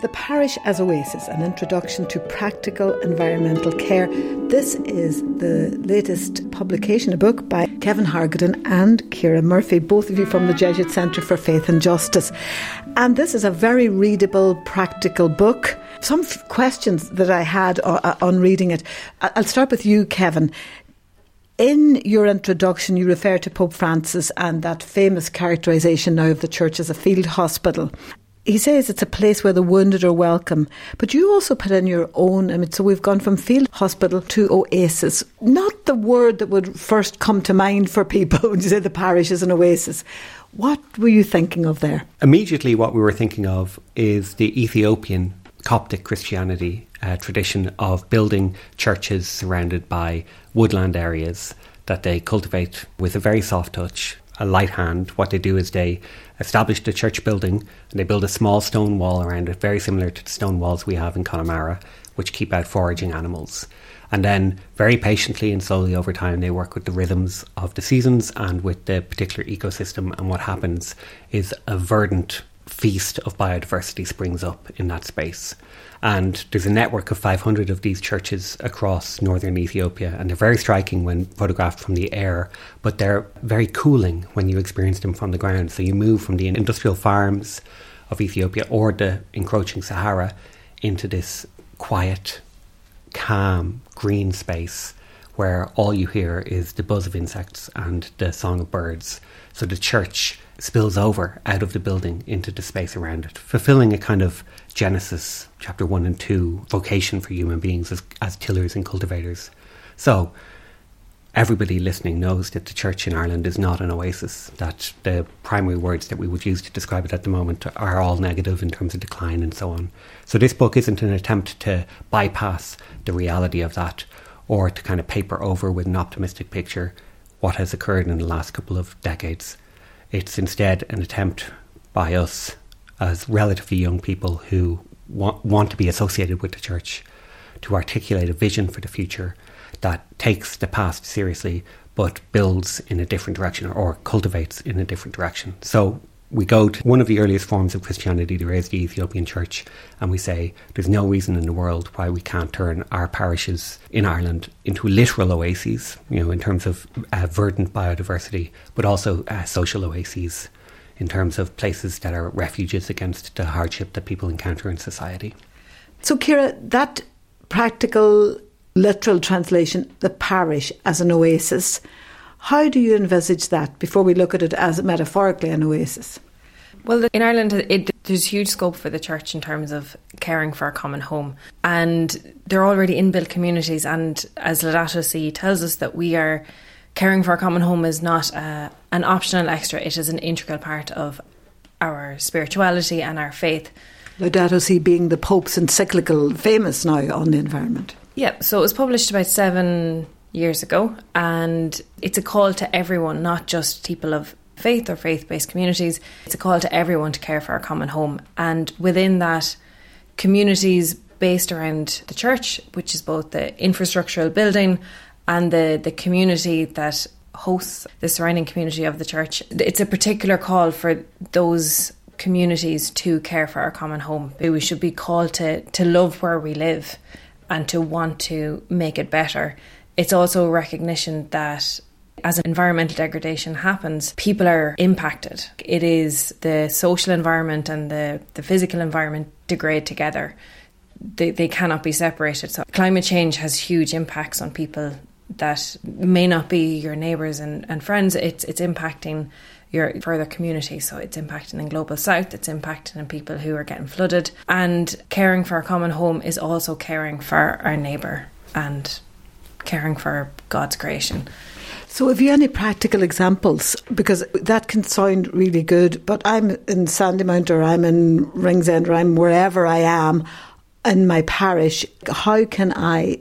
The Parish as Oasis, an introduction to practical environmental care. This is the latest publication, a book by Kevin Hargaden and Ciara Murphy, both of you from the Jesuit Centre for Faith and Justice. And this is a very readable, practical book. Some f- questions that I had uh, on reading it. I'll start with you, Kevin. In your introduction, you refer to Pope Francis and that famous characterization now of the church as a field hospital he says it's a place where the wounded are welcome. But you also put in your own, I mean, so we've gone from field hospital to oasis. Not the word that would first come to mind for people when you say the parish is an oasis. What were you thinking of there? Immediately, what we were thinking of is the Ethiopian Coptic Christianity uh, tradition of building churches surrounded by woodland areas that they cultivate with a very soft touch, a light hand. What they do is they establish the church building and they build a small stone wall around it, very similar to the stone walls we have in Connemara, which keep out foraging animals. And then, very patiently and slowly over time, they work with the rhythms of the seasons and with the particular ecosystem. And what happens is a verdant feast of biodiversity springs up in that space. And there's a network of 500 of these churches across northern Ethiopia, and they're very striking when photographed from the air, but they're very cooling when you experience them from the ground. So you move from the industrial farms of Ethiopia or the encroaching Sahara into this quiet, calm, green space where all you hear is the buzz of insects and the song of birds. So the church spills over out of the building into the space around it, fulfilling a kind of Genesis chapter 1 and 2 vocation for human beings as, as tillers and cultivators. So, everybody listening knows that the church in Ireland is not an oasis, that the primary words that we would use to describe it at the moment are all negative in terms of decline and so on. So, this book isn't an attempt to bypass the reality of that or to kind of paper over with an optimistic picture what has occurred in the last couple of decades. It's instead an attempt by us as relatively young people who want, want to be associated with the church to articulate a vision for the future that takes the past seriously but builds in a different direction or cultivates in a different direction. So we go to one of the earliest forms of Christianity, the Ethiopian church, and we say there's no reason in the world why we can't turn our parishes in Ireland into literal oases, you know, in terms of uh, verdant biodiversity, but also uh, social oases in terms of places that are refuges against the hardship that people encounter in society. So, Ciara, that practical, literal translation, the parish as an oasis, how do you envisage that before we look at it as metaphorically an oasis? Well, in Ireland, it, there's huge scope for the church in terms of caring for a common home. And they're already inbuilt communities. And as Laudato Si tells us, that we are caring for a common home is not uh, an optional extra, it is an integral part of our spirituality and our faith. Laudato Si being the Pope's encyclical famous now on the environment. Yeah, so it was published about seven years ago, and it's a call to everyone, not just people of faith or faith based communities. It's a call to everyone to care for our common home. And within that, communities based around the church, which is both the infrastructural building and the, the community that hosts the surrounding community of the church. It's a particular call for those communities to care for our common home. We should be called to, to love where we live and to want to make it better. It's also recognition that as environmental degradation happens, people are impacted. It is the social environment and the, the physical environment degrade together. They, they cannot be separated. So, climate change has huge impacts on people that may not be your neighbours and, and friends, it's it's impacting your further community. So it's impacting in global south, it's impacting in people who are getting flooded. And caring for a common home is also caring for our neighbour and caring for God's creation. So, have you any practical examples? Because that can sound really good, but I'm in Sandymount or I'm in Ringsend or I'm wherever I am in my parish. How can I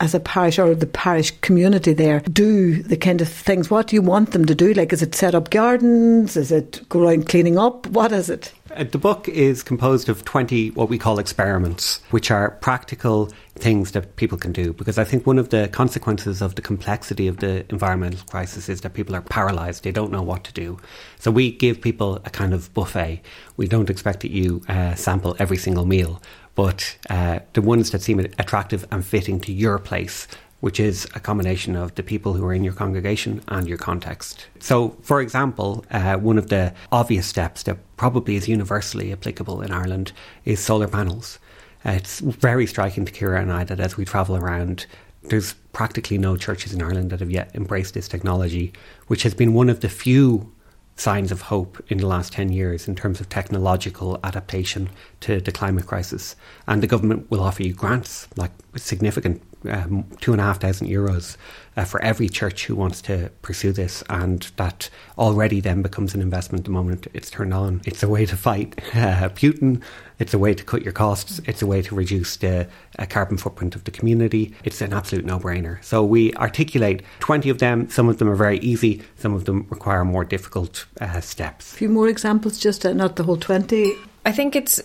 as a parish or the parish community there do the kind of things? What do you want them to do? Like, is it set up gardens? Is it go around cleaning up? What is it? Uh, the book is composed of 20 what we call experiments, which are practical things that people can do. Because I think one of the consequences of the complexity of the environmental crisis is that people are paralyzed. They don't know what to do. So we give people a kind of buffet. We don't expect that you uh, sample every single meal, but uh, the ones that seem attractive and fitting to your place which is a combination of the people who are in your congregation and your context. So, for example, uh, one of the obvious steps that probably is universally applicable in Ireland is solar panels. Uh, it's very striking to Ciara and I that as we travel around, there's practically no churches in Ireland that have yet embraced this technology, which has been one of the few signs of hope in the last 10 years in terms of technological adaptation to the climate crisis. And the government will offer you grants, like significant um, two and a half thousand euros uh, for every church who wants to pursue this, and that already then becomes an investment the moment it's turned on. It's a way to fight uh, Putin. It's a way to cut your costs. It's a way to reduce the uh, carbon footprint of the community. It's an absolute no-brainer. So we articulate twenty of them. Some of them are very easy. Some of them require more difficult uh, steps. A few more examples, just uh, not the whole twenty. I think it's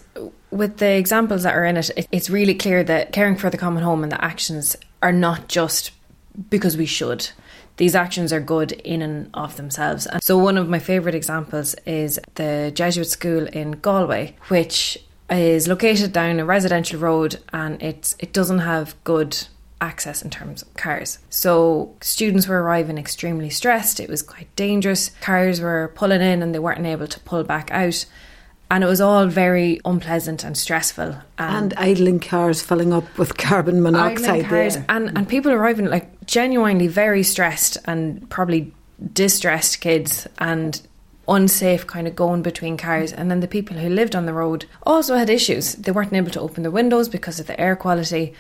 with the examples that are in it, it's really clear that caring for the common home and the actions are not just because we should. These actions are good in and of themselves. And so, one of my favourite examples is the Jesuit school in Galway, which is located down a residential road and it, it doesn't have good access in terms of cars. So students were arriving extremely stressed. It was quite dangerous. Cars were pulling in and they weren't able to pull back out and it was all very unpleasant and stressful. And, and idling cars filling up with carbon monoxide cars, there. And, and people arriving like genuinely very stressed and probably distressed kids and unsafe kind of going between cars and then the people who lived on the road also had issues they weren't able to open their windows because of the air quality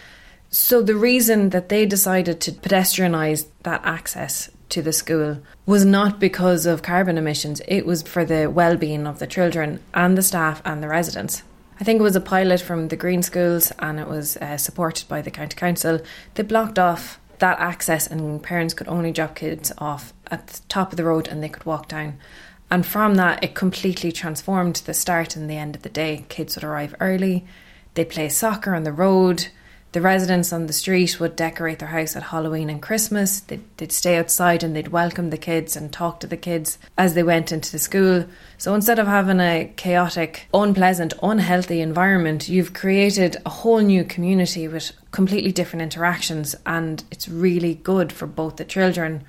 so the reason that they decided to pedestrianize that access to the school was not because of carbon emissions, it was for the well being of the children and the staff and the residents. I think it was a pilot from the Green Schools and it was uh, supported by the County Council. They blocked off that access and parents could only drop kids off at the top of the road and they could walk down. And from that, it completely transformed the start and the end of the day. Kids would arrive early, they play soccer on the road, the residents on the street would decorate their house at Halloween and Christmas. They'd, they'd, stay outside and they'd welcome the kids and talk to the kids as they went into the school. So instead of having a chaotic, unpleasant, unhealthy environment, you've created a whole new community with completely different interactions. And it's really good for both the children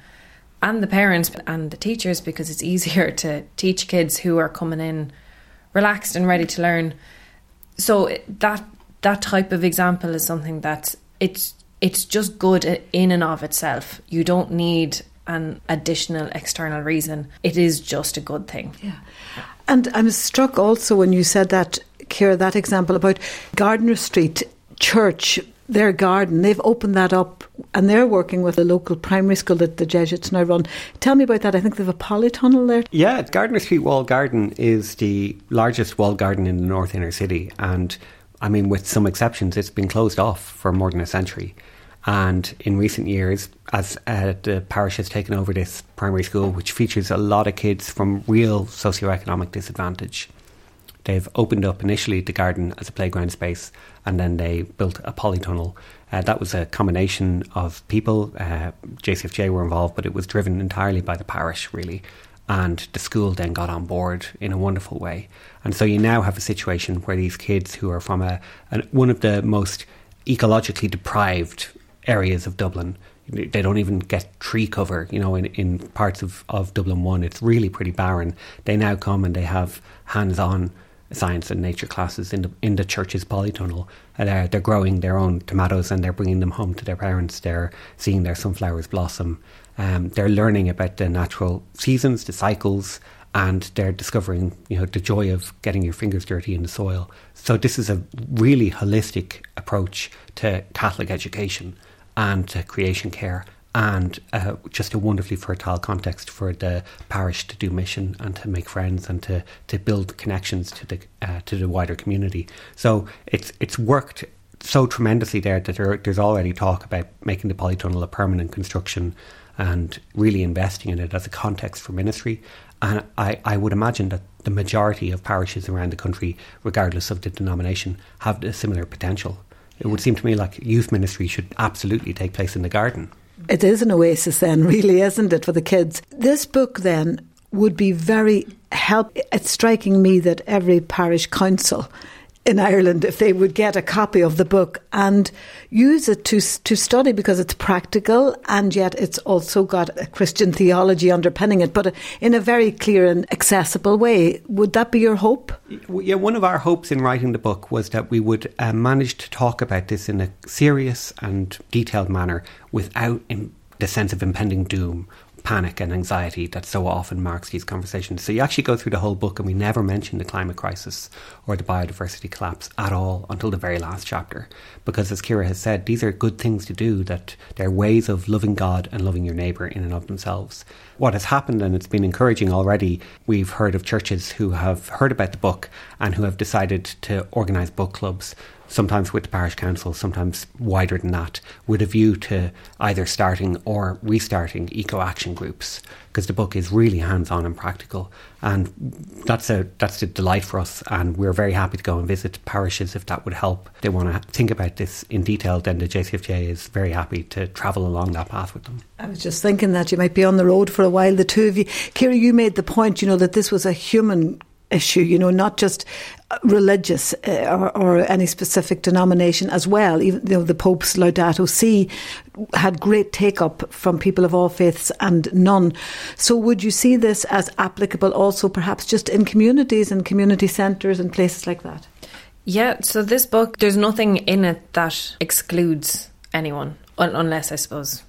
and the parents and the teachers because it's easier to teach kids who are coming in relaxed and ready to learn. So that that type of example is something that it's it's just good in and of itself. You don't need an additional external reason. It is just a good thing. Yeah. And I'm struck also when you said that, Ciara, that example about Gardiner Street Church, their garden, they've opened that up and they're working with a local primary school that the Jesuits now run. Tell me about that. I think they have a polytunnel there. Yeah, Gardiner Street Wall Garden is the largest wall garden in the North Inner City and I mean, with some exceptions, it's been closed off for more than a century. And in recent years, as uh, the parish has taken over this primary school, which features a lot of kids from real socioeconomic disadvantage, they've opened up initially the garden as a playground space, and then they built a polytunnel. Uh, that was a combination of people. Uh, JCFJ were involved, but it was driven entirely by the parish, really and the school then got on board in a wonderful way. And so you now have a situation where these kids who are from a, a one of the most ecologically deprived areas of Dublin, they don't even get tree cover, you know, in, in parts of, of Dublin 1. It's really pretty barren. They now come and they have hands on science and nature classes in the in the church's polytunnel. And they're, they're growing their own tomatoes and they're bringing them home to their parents. They're seeing their sunflowers blossom. Um, they're learning about the natural seasons, the cycles, and they're discovering, you know, the joy of getting your fingers dirty in the soil. So this is a really holistic approach to Catholic education and to creation care and uh, just a wonderfully fertile context for the parish to do mission and to make friends and to, to build connections to the uh, to the wider community. So it's it's worked so tremendously there that there, there's already talk about making the polytunnel a permanent construction and really investing in it as a context for ministry. And I, I would imagine that the majority of parishes around the country, regardless of the denomination, have a similar potential. It would seem to me like youth ministry should absolutely take place in the garden. It is an oasis, then, really, isn't it, for the kids? This book, then, would be very help. It's striking me that every parish council in Ireland if they would get a copy of the book and use it to to study because it's practical and yet it's also got a Christian theology underpinning it, but in a very clear and accessible way. Would that be your hope? Yeah, one of our hopes in writing the book was that we would uh, manage to talk about this in a serious and detailed manner without the sense of impending doom panic and anxiety that so often marks these conversations. So you actually go through the whole book and we never mention the climate crisis or the biodiversity collapse at all until the very last chapter. Because as Ciara has said, these are good things to do, that they're ways of loving God and loving your neighbour in and of themselves. What has happened, and it's been encouraging already, we've heard of churches who have heard about the book and who have decided to organise book clubs sometimes with the parish council, sometimes wider than that, with a view to either starting or restarting eco action groups because the book is really hands on and practical, and that's a that's a delight for us. And we're very happy to go and visit parishes if that would help. They want to think about this in detail. Then the JCFJ is very happy to travel along that path with them. I was just thinking that you might be on the road for a while, the two of you. Ciara, you made the point, you know, that this was a human issue, you know, not just religious uh, or, or, any specific denomination as well. Even you know, the Pope's Laudato Si had great take up from people of all faiths and none. So, would you see this as applicable also perhaps just in communities and community centres and places like that? Yeah, so this book, there's nothing in it that excludes anyone, unless I suppose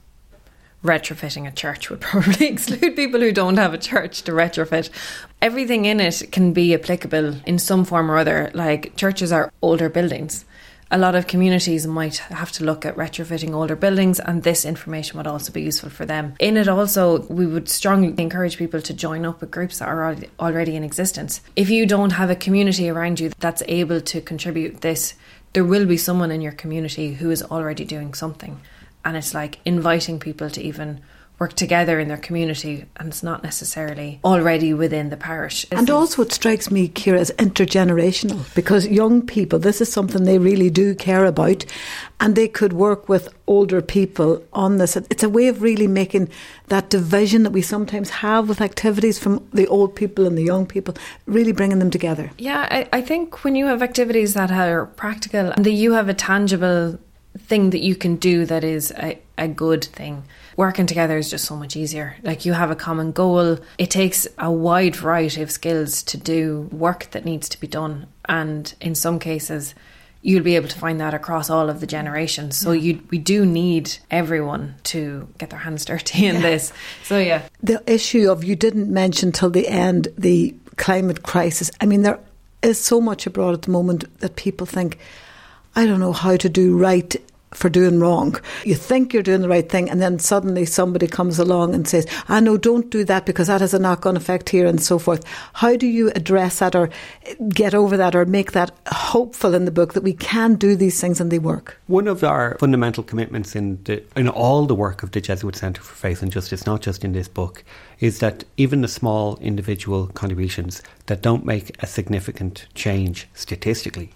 retrofitting a church would probably exclude people who don't have a church to retrofit. Everything in it can be applicable in some form or other. Like churches are older buildings. A lot of communities might have to look at retrofitting older buildings, and this information would also be useful for them. In it, also, we would strongly encourage people to join up with groups that are already in existence. If you don't have a community around you that's able to contribute this, there will be someone in your community who is already doing something and it's like inviting people to even work together in their community and it's not necessarily already within the parish. And also it strikes me, Ciara, as intergenerational because young people, this is something they really do care about and they could work with older people on this. It's a way of really making that division that we sometimes have with activities from the old people and the young people, really bringing them together. Yeah, I, I think when you have activities that are practical and that you have a tangible thing that you can do that is a, a good thing. Working together is just so much easier. Like you have a common goal. It takes a wide variety of skills to do work that needs to be done. And in some cases, you'll be able to find that across all of the generations. So you we do need everyone to get their hands dirty in yeah. this. So yeah. The issue of you didn't mention till the end the climate crisis. I mean there is so much abroad at the moment that people think I don't know how to do right for doing wrong. You think you're doing the right thing, and then suddenly somebody comes along and says, ah, I know, don't do that because that has a knock on effect here and so forth. How do you address that or get over that or make that hopeful in the book that we can do these things and they work? One of our fundamental commitments in, the, in all the work of the Jesuit Centre for Faith and Justice, not just in this book, is that even the small individual contributions that don't make a significant change statistically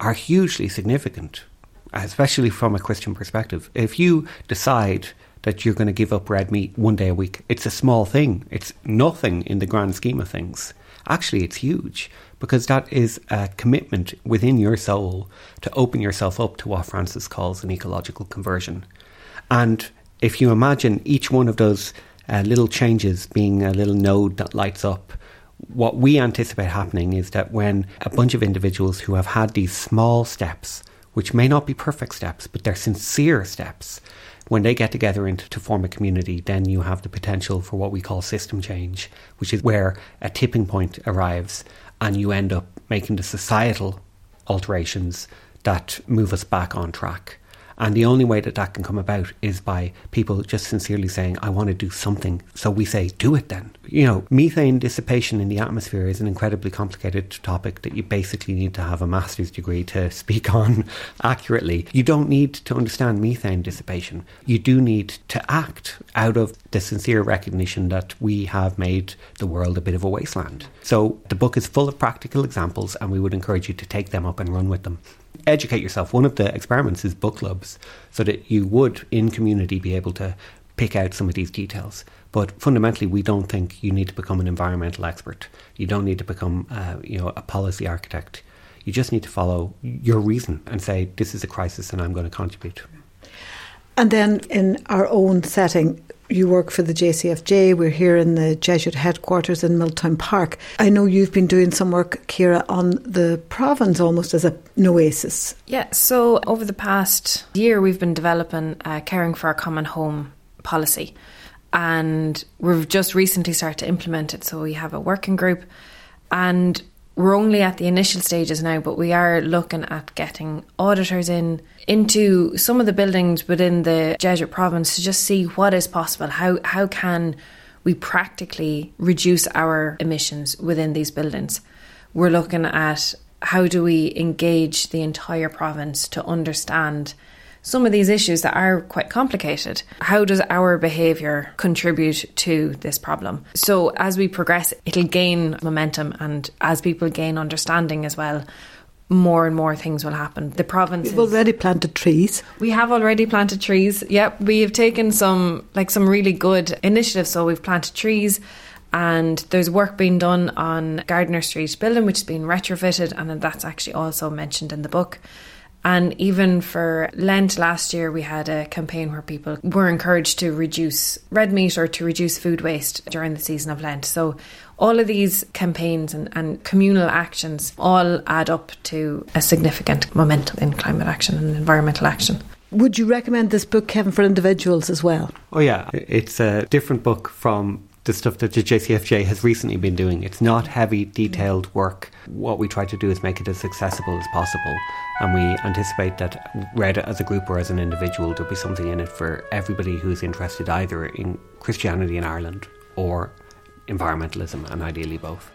are hugely significant, especially from a Christian perspective. If you decide that you're going to give up red meat one day a week, it's a small thing. It's nothing in the grand scheme of things. Actually, it's huge because that is a commitment within your soul to open yourself up to what Francis calls an ecological conversion. And if you imagine each one of those uh, little changes being a little node that lights up what we anticipate happening is that when a bunch of individuals who have had these small steps, which may not be perfect steps, but they're sincere steps, when they get together into, to form a community, then you have the potential for what we call system change, which is where a tipping point arrives and you end up making the societal alterations that move us back on track. And the only way that that can come about is by people just sincerely saying, I want to do something. So we say, do it then. You know, methane dissipation in the atmosphere is an incredibly complicated topic that you basically need to have a master's degree to speak on accurately. You don't need to understand methane dissipation. You do need to act out of the sincere recognition that we have made the world a bit of a wasteland. So the book is full of practical examples, and we would encourage you to take them up and run with them educate yourself. One of the experiments is book clubs, so that you would, in community, be able to pick out some of these details. But fundamentally, we don't think you need to become an environmental expert. You don't need to become, uh, you know, a policy architect. You just need to follow your reason and say, "This is a crisis, and I'm going to contribute." And then, in our own setting, you work for the JCFJ. We're here in the Jesuit headquarters in Milltown Park. I know you've been doing some work, Ciara, on the province almost as a, an oasis. Yeah, so over the past year, we've been developing a Caring for Our Common Home policy. And we've just recently started to implement it. So we have a working group. And we're only at the initial stages now, but we are looking at getting auditors in into some of the buildings within the Jesuit province to just see what is possible. How how can we practically reduce our emissions within these buildings? We're looking at how do we engage the entire province to understand some of these issues that are quite complicated. How does our behaviour contribute to this problem? So, as we progress, it'll gain momentum, and as people gain understanding as well, more and more things will happen. The province. We've already planted trees. We have already planted trees. Yep, we have taken some like some really good initiatives. So we've planted trees. And there's work being done on Gardiner Street building, which is being retrofitted, and that's actually also mentioned in the book. And even for Lent last year, we had a campaign where people were encouraged to reduce red meat or to reduce food waste during the season of Lent. So, all of these campaigns and, and communal actions all add up to a significant momentum in climate action and environmental action. Would you recommend this book, Kevin, for individuals as well? Oh, yeah. It's a different book from the stuff that the JCFJ has recently been doing. It's not heavy, detailed work. What we try to do is make it as accessible as possible. And we anticipate that, read as a group or as an individual, there'll be something in it for everybody who's interested either in Christianity in Ireland or environmentalism, and ideally both.